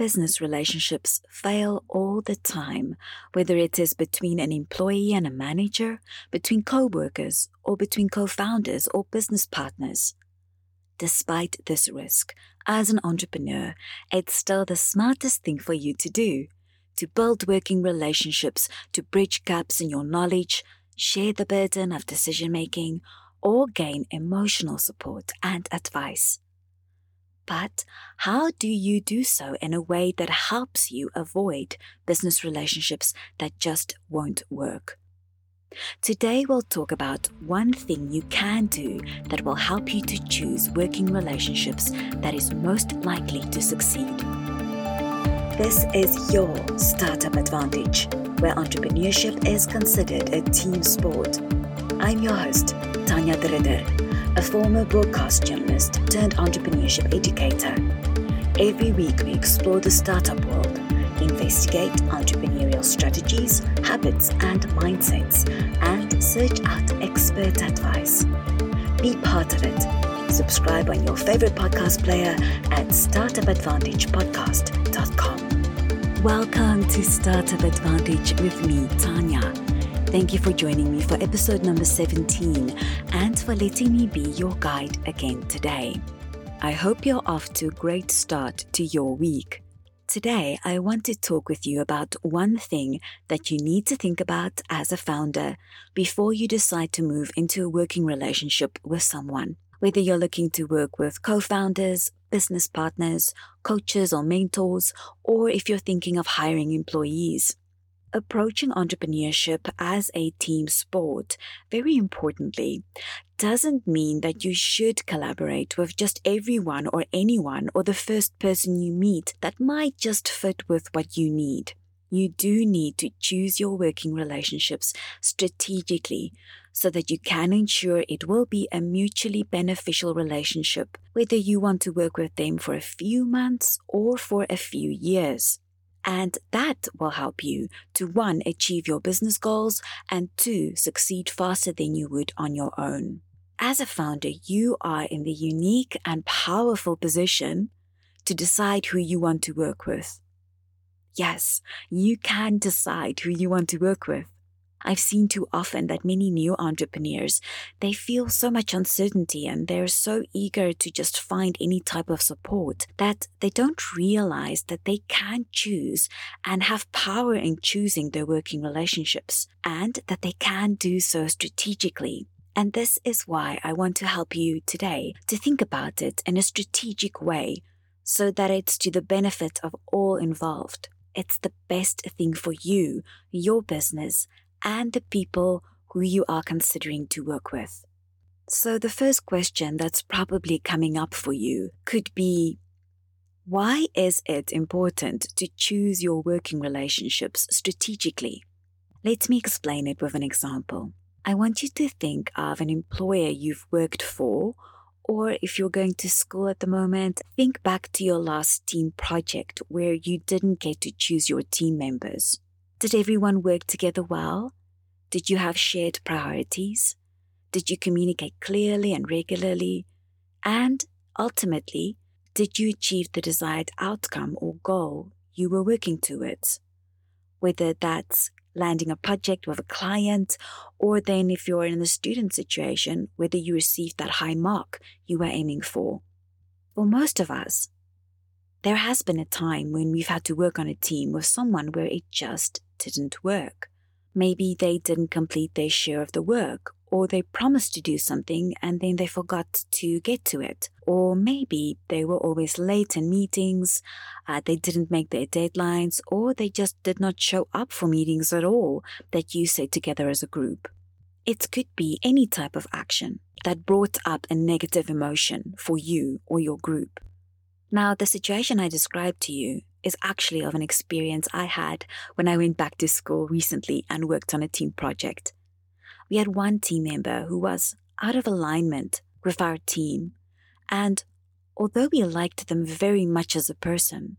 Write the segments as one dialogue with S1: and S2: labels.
S1: Business relationships fail all the time, whether it is between an employee and a manager, between co workers, or between co founders or business partners. Despite this risk, as an entrepreneur, it's still the smartest thing for you to do to build working relationships, to bridge gaps in your knowledge, share the burden of decision making, or gain emotional support and advice. But how do you do so in a way that helps you avoid business relationships that just won't work? Today, we'll talk about one thing you can do that will help you to choose working relationships that is most likely to succeed. This is your Startup Advantage, where entrepreneurship is considered a team sport. I'm your host, Tanya Dritter a former broadcast journalist turned entrepreneurship educator. Every week, we explore the startup world, investigate entrepreneurial strategies, habits, and mindsets, and search out expert advice. Be part of it. Subscribe on your favorite podcast player at startupadvantagepodcast.com. Welcome to Startup Advantage with me, Tanya Thank you for joining me for episode number 17 and for letting me be your guide again today. I hope you're off to a great start to your week. Today, I want to talk with you about one thing that you need to think about as a founder before you decide to move into a working relationship with someone. Whether you're looking to work with co founders, business partners, coaches, or mentors, or if you're thinking of hiring employees approaching entrepreneurship as a team sport, very importantly, doesn't mean that you should collaborate with just everyone or anyone or the first person you meet that might just fit with what you need. You do need to choose your working relationships strategically so that you can ensure it will be a mutually beneficial relationship, whether you want to work with them for a few months or for a few years. And that will help you to one, achieve your business goals, and two, succeed faster than you would on your own. As a founder, you are in the unique and powerful position to decide who you want to work with. Yes, you can decide who you want to work with. I've seen too often that many new entrepreneurs, they feel so much uncertainty and they're so eager to just find any type of support that they don't realize that they can choose and have power in choosing their working relationships and that they can do so strategically. And this is why I want to help you today to think about it in a strategic way so that it's to the benefit of all involved. It's the best thing for you, your business, and the people who you are considering to work with. So, the first question that's probably coming up for you could be why is it important to choose your working relationships strategically? Let me explain it with an example. I want you to think of an employer you've worked for, or if you're going to school at the moment, think back to your last team project where you didn't get to choose your team members. Did everyone work together well? Did you have shared priorities? Did you communicate clearly and regularly? And ultimately, did you achieve the desired outcome or goal you were working towards? Whether that's landing a project with a client, or then if you're in a student situation, whether you received that high mark you were aiming for. For most of us, there has been a time when we've had to work on a team with someone where it just didn't work. Maybe they didn't complete their share of the work, or they promised to do something and then they forgot to get to it. Or maybe they were always late in meetings, uh, they didn't make their deadlines, or they just did not show up for meetings at all that you set together as a group. It could be any type of action that brought up a negative emotion for you or your group. Now, the situation I described to you is actually of an experience I had when I went back to school recently and worked on a team project. We had one team member who was out of alignment with our team, and although we liked them very much as a person,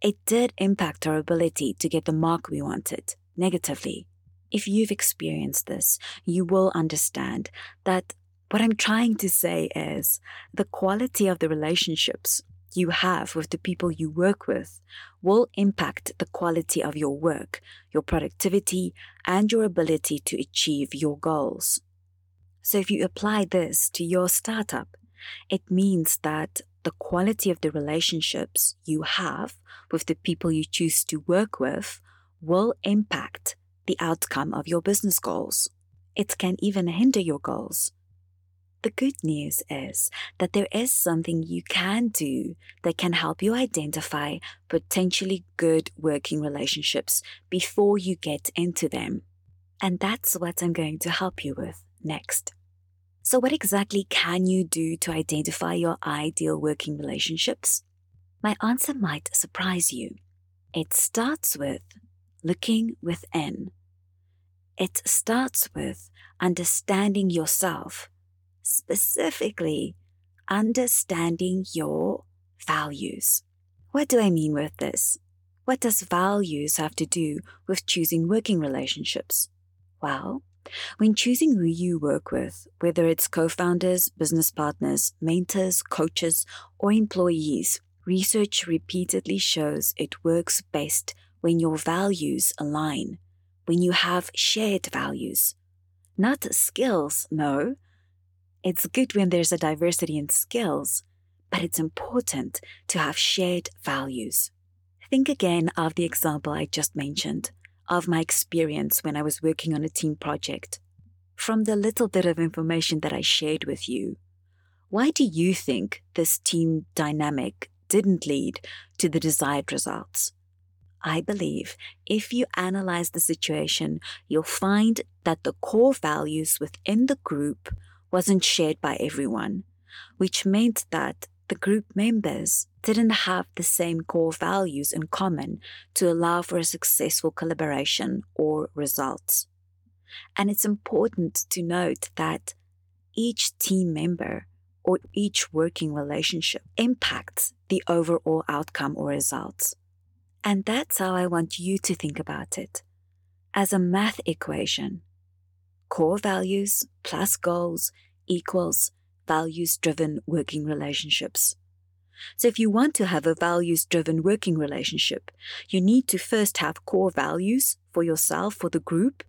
S1: it did impact our ability to get the mark we wanted negatively. If you've experienced this, you will understand that what I'm trying to say is the quality of the relationships you have with the people you work with will impact the quality of your work, your productivity, and your ability to achieve your goals. So, if you apply this to your startup, it means that the quality of the relationships you have with the people you choose to work with will impact the outcome of your business goals. It can even hinder your goals. The good news is that there is something you can do that can help you identify potentially good working relationships before you get into them. And that's what I'm going to help you with next. So, what exactly can you do to identify your ideal working relationships? My answer might surprise you. It starts with looking within. It starts with understanding yourself, specifically understanding your values. What do I mean with this? What does values have to do with choosing working relationships? Well, when choosing who you work with, whether it's co founders, business partners, mentors, coaches, or employees, research repeatedly shows it works best when your values align, when you have shared values. Not skills, no. It's good when there's a diversity in skills, but it's important to have shared values. Think again of the example I just mentioned of my experience when I was working on a team project. From the little bit of information that I shared with you, why do you think this team dynamic didn't lead to the desired results? I believe if you analyze the situation, you'll find that the core values within the group wasn't shared by everyone, which meant that the group members didn't have the same core values in common to allow for a successful collaboration or results. And it's important to note that each team member or each working relationship impacts the overall outcome or results. And that's how I want you to think about it as a math equation. Core values plus goals equals values driven working relationships. So, if you want to have a values driven working relationship, you need to first have core values for yourself, for the group,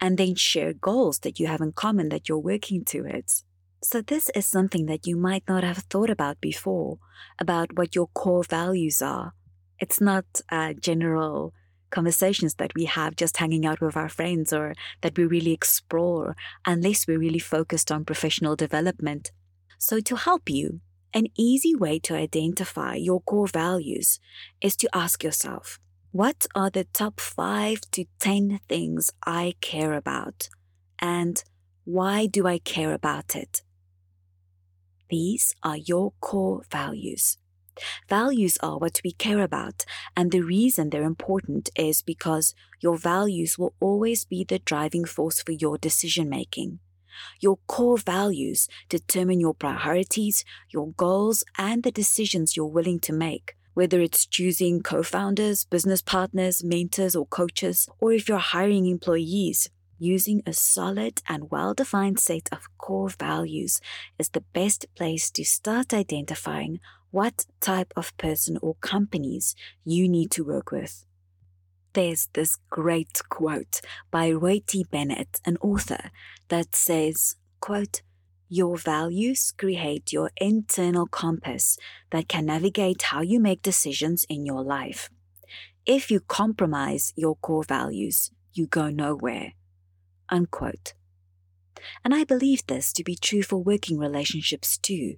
S1: and then share goals that you have in common that you're working towards. So, this is something that you might not have thought about before about what your core values are. It's not a general conversations that we have just hanging out with our friends or that we really explore unless we're really focused on professional development. So, to help you, an easy way to identify your core values is to ask yourself what are the top five to 10 things I care about? And why do I care about it? These are your core values. Values are what we care about, and the reason they're important is because your values will always be the driving force for your decision making. Your core values determine your priorities, your goals, and the decisions you're willing to make. Whether it's choosing co founders, business partners, mentors, or coaches, or if you're hiring employees, using a solid and well defined set of core values is the best place to start identifying what type of person or companies you need to work with. There's this great quote by Roy. Bennett, an author, that says, quote, your values create your internal compass that can navigate how you make decisions in your life. If you compromise your core values, you go nowhere. Unquote. And I believe this to be true for working relationships too.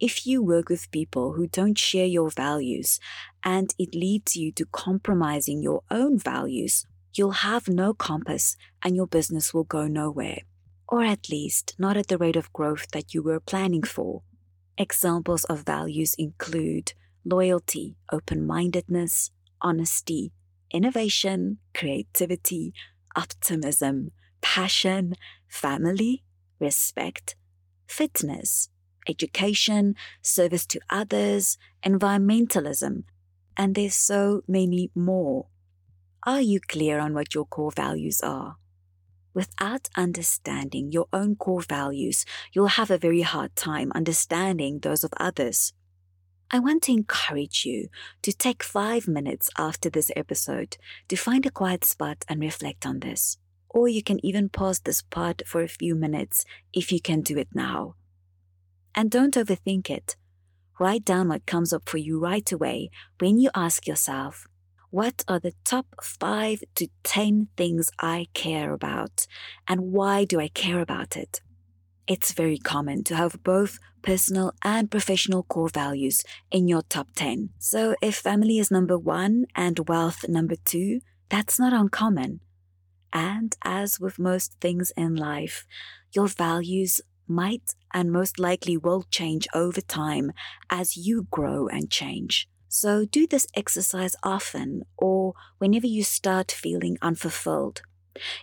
S1: If you work with people who don't share your values and it leads you to compromising your own values, you'll have no compass and your business will go nowhere, or at least not at the rate of growth that you were planning for. Examples of values include loyalty, open mindedness, honesty, innovation, creativity, optimism, passion, family, respect, fitness, education, service to others, environmentalism, and there's so many more. Are you clear on what your core values are? Without understanding your own core values, you'll have a very hard time understanding those of others. I want to encourage you to take five minutes after this episode to find a quiet spot and reflect on this. Or you can even pause this part for a few minutes if you can do it now. And don't overthink it. Write down what comes up for you right away when you ask yourself, what are the top five to 10 things I care about? And why do I care about it? It's very common to have both personal and professional core values in your top 10. So if family is number one and wealth number two, that's not uncommon. And as with most things in life, your values might and most likely will change over time as you grow and change. So do this exercise often or whenever you start feeling unfulfilled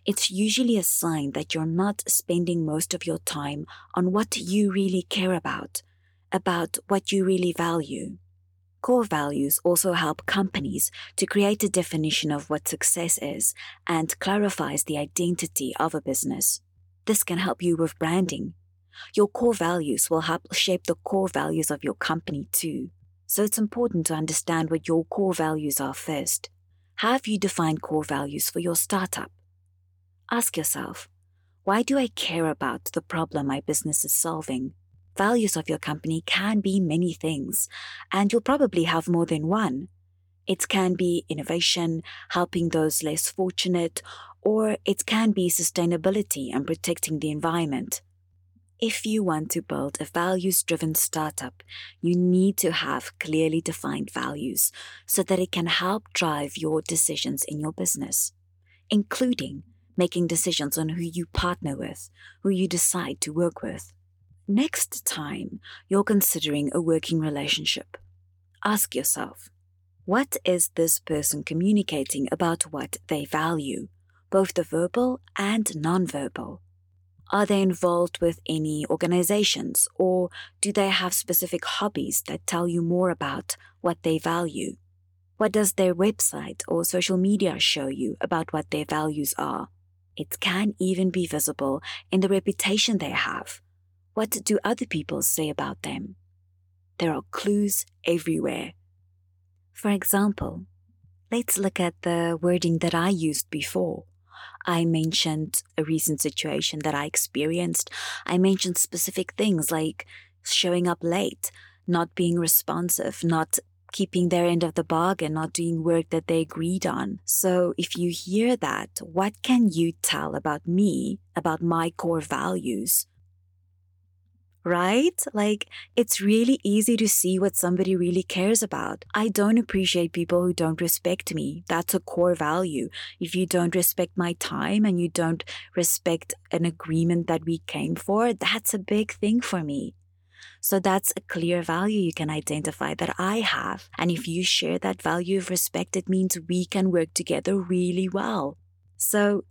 S1: it's usually a sign that you're not spending most of your time on what you really care about, about what you really value. Core values also help companies to create a definition of what success is and clarifies the identity of a business. This can help you with branding. Your core values will help shape the core values of your company too. So it's important to understand what your core values are first. Have you defined core values for your startup? Ask yourself, why do I care about the problem my business is solving? Values of your company can be many things, and you'll probably have more than one. It can be innovation, helping those less fortunate, or it can be sustainability and protecting the environment. If you want to build a values driven startup, you need to have clearly defined values so that it can help drive your decisions in your business, including making decisions on who you partner with, who you decide to work with. Next time you're considering a working relationship, ask yourself what is this person communicating about what they value, both the verbal and nonverbal? Are they involved with any organizations or do they have specific hobbies that tell you more about what they value? What does their website or social media show you about what their values are? It can even be visible in the reputation they have. What do other people say about them? There are clues everywhere. For example, let's look at the wording that I used before. I mentioned a recent situation that I experienced. I mentioned specific things like showing up late, not being responsive, not keeping their end of the bargain, not doing work that they agreed on. So if you hear that, what can you tell about me, about my core values? Right? Like, it's really easy to see what somebody really cares about. I don't appreciate people who don't respect me. That's a core value. If you don't respect my time and you don't respect an agreement that we came for, that's a big thing for me. So that's a clear value you can identify that I have. And if you share that value of respect, it means we can work together really well. So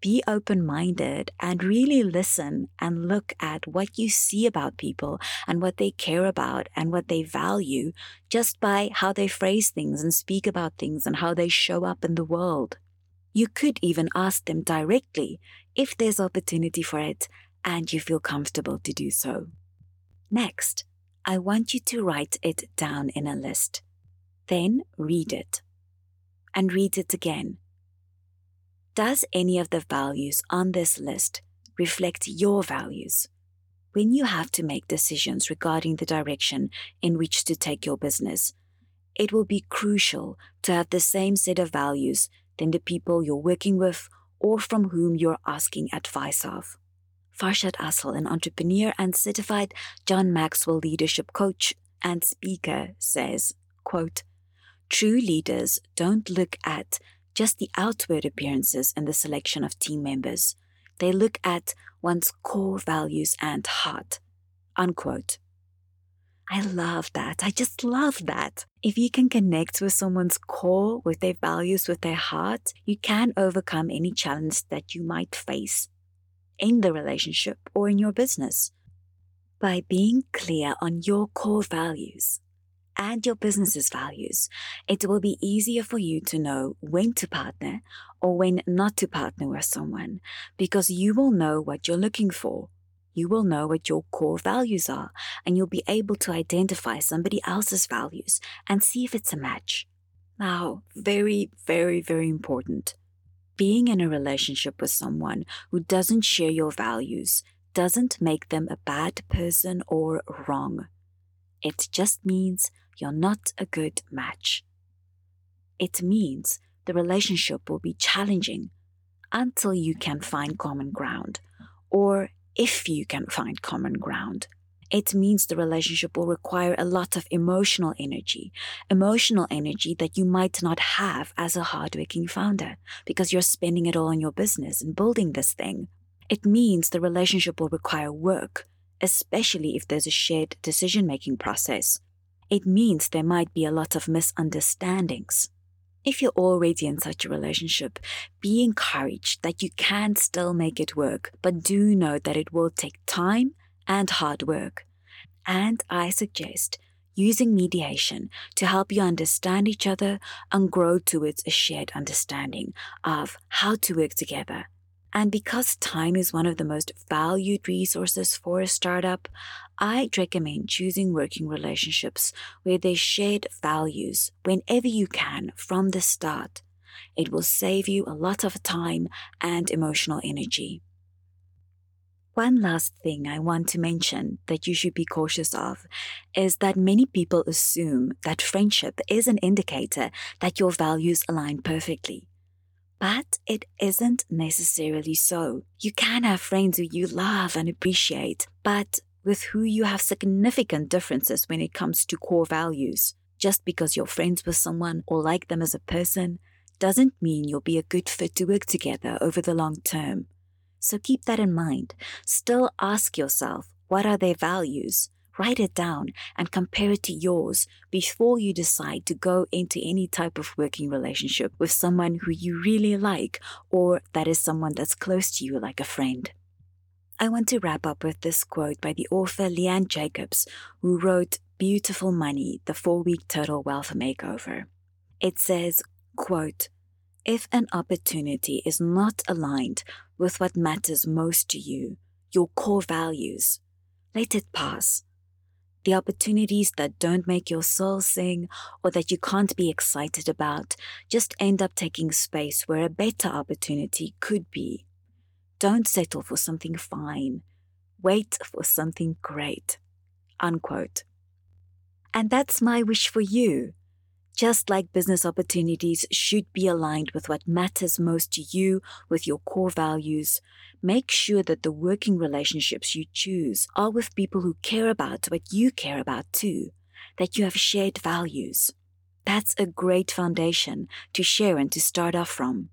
S1: be open minded and really listen and look at what you see about people and what they care about and what they value just by how they phrase things and speak about things and how they show up in the world. You could even ask them directly if there's opportunity for it and you feel comfortable to do so. Next, I want you to write it down in a list. Then read it. And read it again. Does any of the values on this list reflect your values? When you have to make decisions regarding the direction in which to take your business, it will be crucial to have the same set of values than the people you're working with or from whom you're asking advice of. Farshad Asl, an entrepreneur and certified John Maxwell leadership coach and speaker, says, quote, True leaders don't look at just the outward appearances and the selection of team members. They look at one's core values and heart. Unquote. I love that. I just love that. If you can connect with someone's core, with their values, with their heart, you can overcome any challenge that you might face in the relationship or in your business. By being clear on your core values and your business's values, it will be easier for you to know when to partner or when not to partner with someone because you will know what you're looking for. you will know what your core values are and you'll be able to identify somebody else's values and see if it's a match. Now, very, very, very important. Being in a relationship with someone who doesn't share your values doesn't make them a bad person or wrong. It just means you're not a good match. It means the relationship will be challenging until you can find common ground, or if you can find common ground. It means the relationship will require a lot of emotional energy, emotional energy that you might not have as a hardworking founder because you're spending it all on your business and building this thing. It means the relationship will require work, especially if there's a shared decision making process. It means there might be a lot of misunderstandings. If you're already in such a relationship, be encouraged that you can still make it work, but do know that it will take time and hard work. And I suggest using mediation to help you understand each other and grow towards a shared understanding of how to work together. And because time is one of the most valued resources for a startup, I'd recommend choosing working relationships where there's shared values whenever you can from the start. It will save you a lot of time and emotional energy. One last thing I want to mention that you should be cautious of is that many people assume that friendship is an indicator that your values align perfectly. But it isn't necessarily so. You can have friends who you love and appreciate, but with who you have significant differences when it comes to core values. Just because you're friends with someone or like them as a person doesn't mean you'll be a good fit to work together over the long term. So keep that in mind. Still ask yourself what are their values? Write it down and compare it to yours before you decide to go into any type of working relationship with someone who you really like or that is someone that's close to you like a friend. I want to wrap up with this quote by the author Leanne Jacobs, who wrote Beautiful Money, the four week total wealth makeover. It says, quote, if an opportunity is not aligned with what matters most to you, your core values, let it pass. The opportunities that don't make your soul sing or that you can't be excited about just end up taking space where a better opportunity could be. Don't settle for something fine. Wait for something great. Unquote. And that's my wish for you. Just like business opportunities should be aligned with what matters most to you, with your core values, make sure that the working relationships you choose are with people who care about what you care about too, that you have shared values. That's a great foundation to share and to start off from.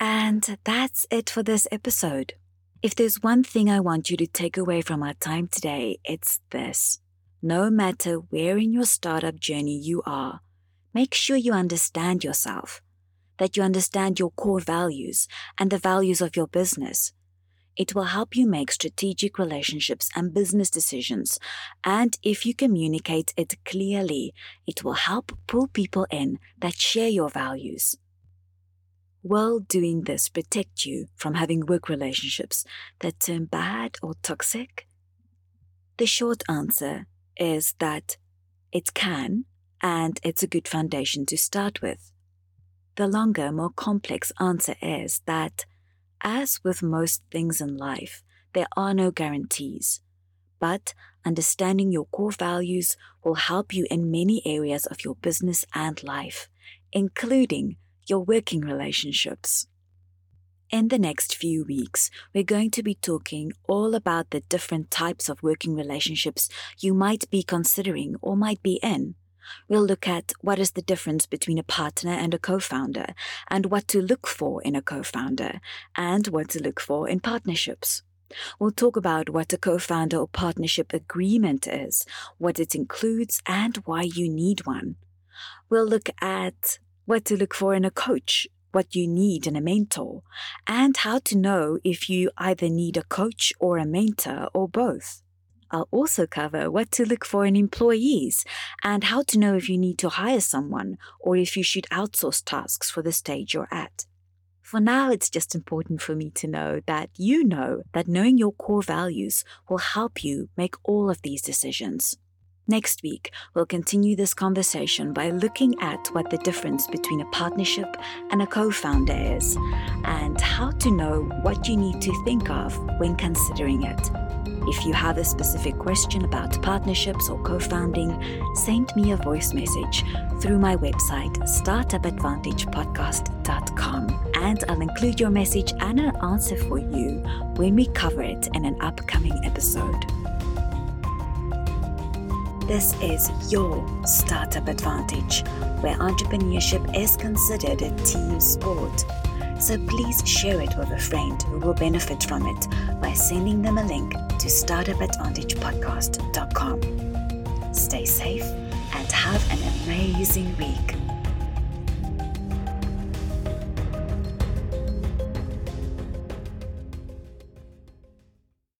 S1: And that's it for this episode. If there's one thing I want you to take away from our time today, it's this. No matter where in your startup journey you are, make sure you understand yourself, that you understand your core values and the values of your business. It will help you make strategic relationships and business decisions. And if you communicate it clearly, it will help pull people in that share your values. Will doing this protect you from having work relationships that turn bad or toxic? The short answer is that it can and it's a good foundation to start with. The longer, more complex answer is that, as with most things in life, there are no guarantees. But understanding your core values will help you in many areas of your business and life, including your working relationships. In the next few weeks, we're going to be talking all about the different types of working relationships you might be considering or might be in. We'll look at what is the difference between a partner and a co founder, and what to look for in a co founder, and what to look for in partnerships. We'll talk about what a co founder or partnership agreement is, what it includes, and why you need one. We'll look at what to look for in a coach, what you need in a mentor, and how to know if you either need a coach or a mentor or both. I'll also cover what to look for in employees and how to know if you need to hire someone or if you should outsource tasks for the stage you're at. For now, it's just important for me to know that you know that knowing your core values will help you make all of these decisions. Next week, we'll continue this conversation by looking at what the difference between a partnership and a co founder is, and how to know what you need to think of when considering it. If you have a specific question about partnerships or co founding, send me a voice message through my website, startupadvantagepodcast.com, and I'll include your message and an answer for you when we cover it in an upcoming episode. This is your Startup Advantage, where entrepreneurship is considered a team sport. So please share it with a friend who will benefit from it by sending them a link to startupadvantagepodcast.com. Stay safe and have an amazing week.